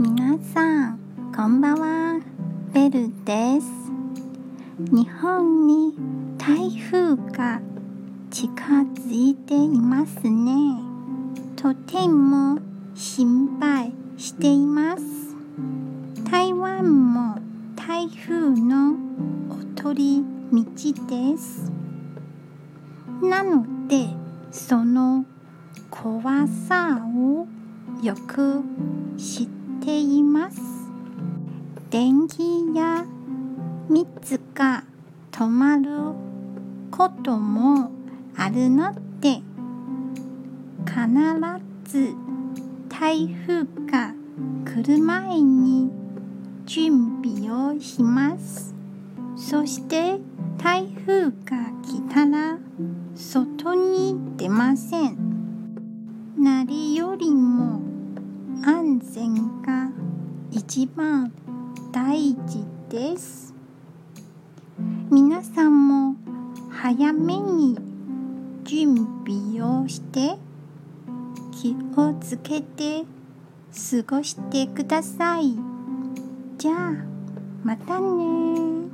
皆さんこんばんは。ベルです。日本に台風が近づいていますね。とても心配しています。台湾も台風のおとり道です。なのでその怖さをよく知っています電気や水が止まることもあるので必ず台風が来る前に準備をします。そして台風が来たら外に出ません。安全が一番大事です。皆さんも早めに準備をして気をつけて過ごしてください。じゃあまたね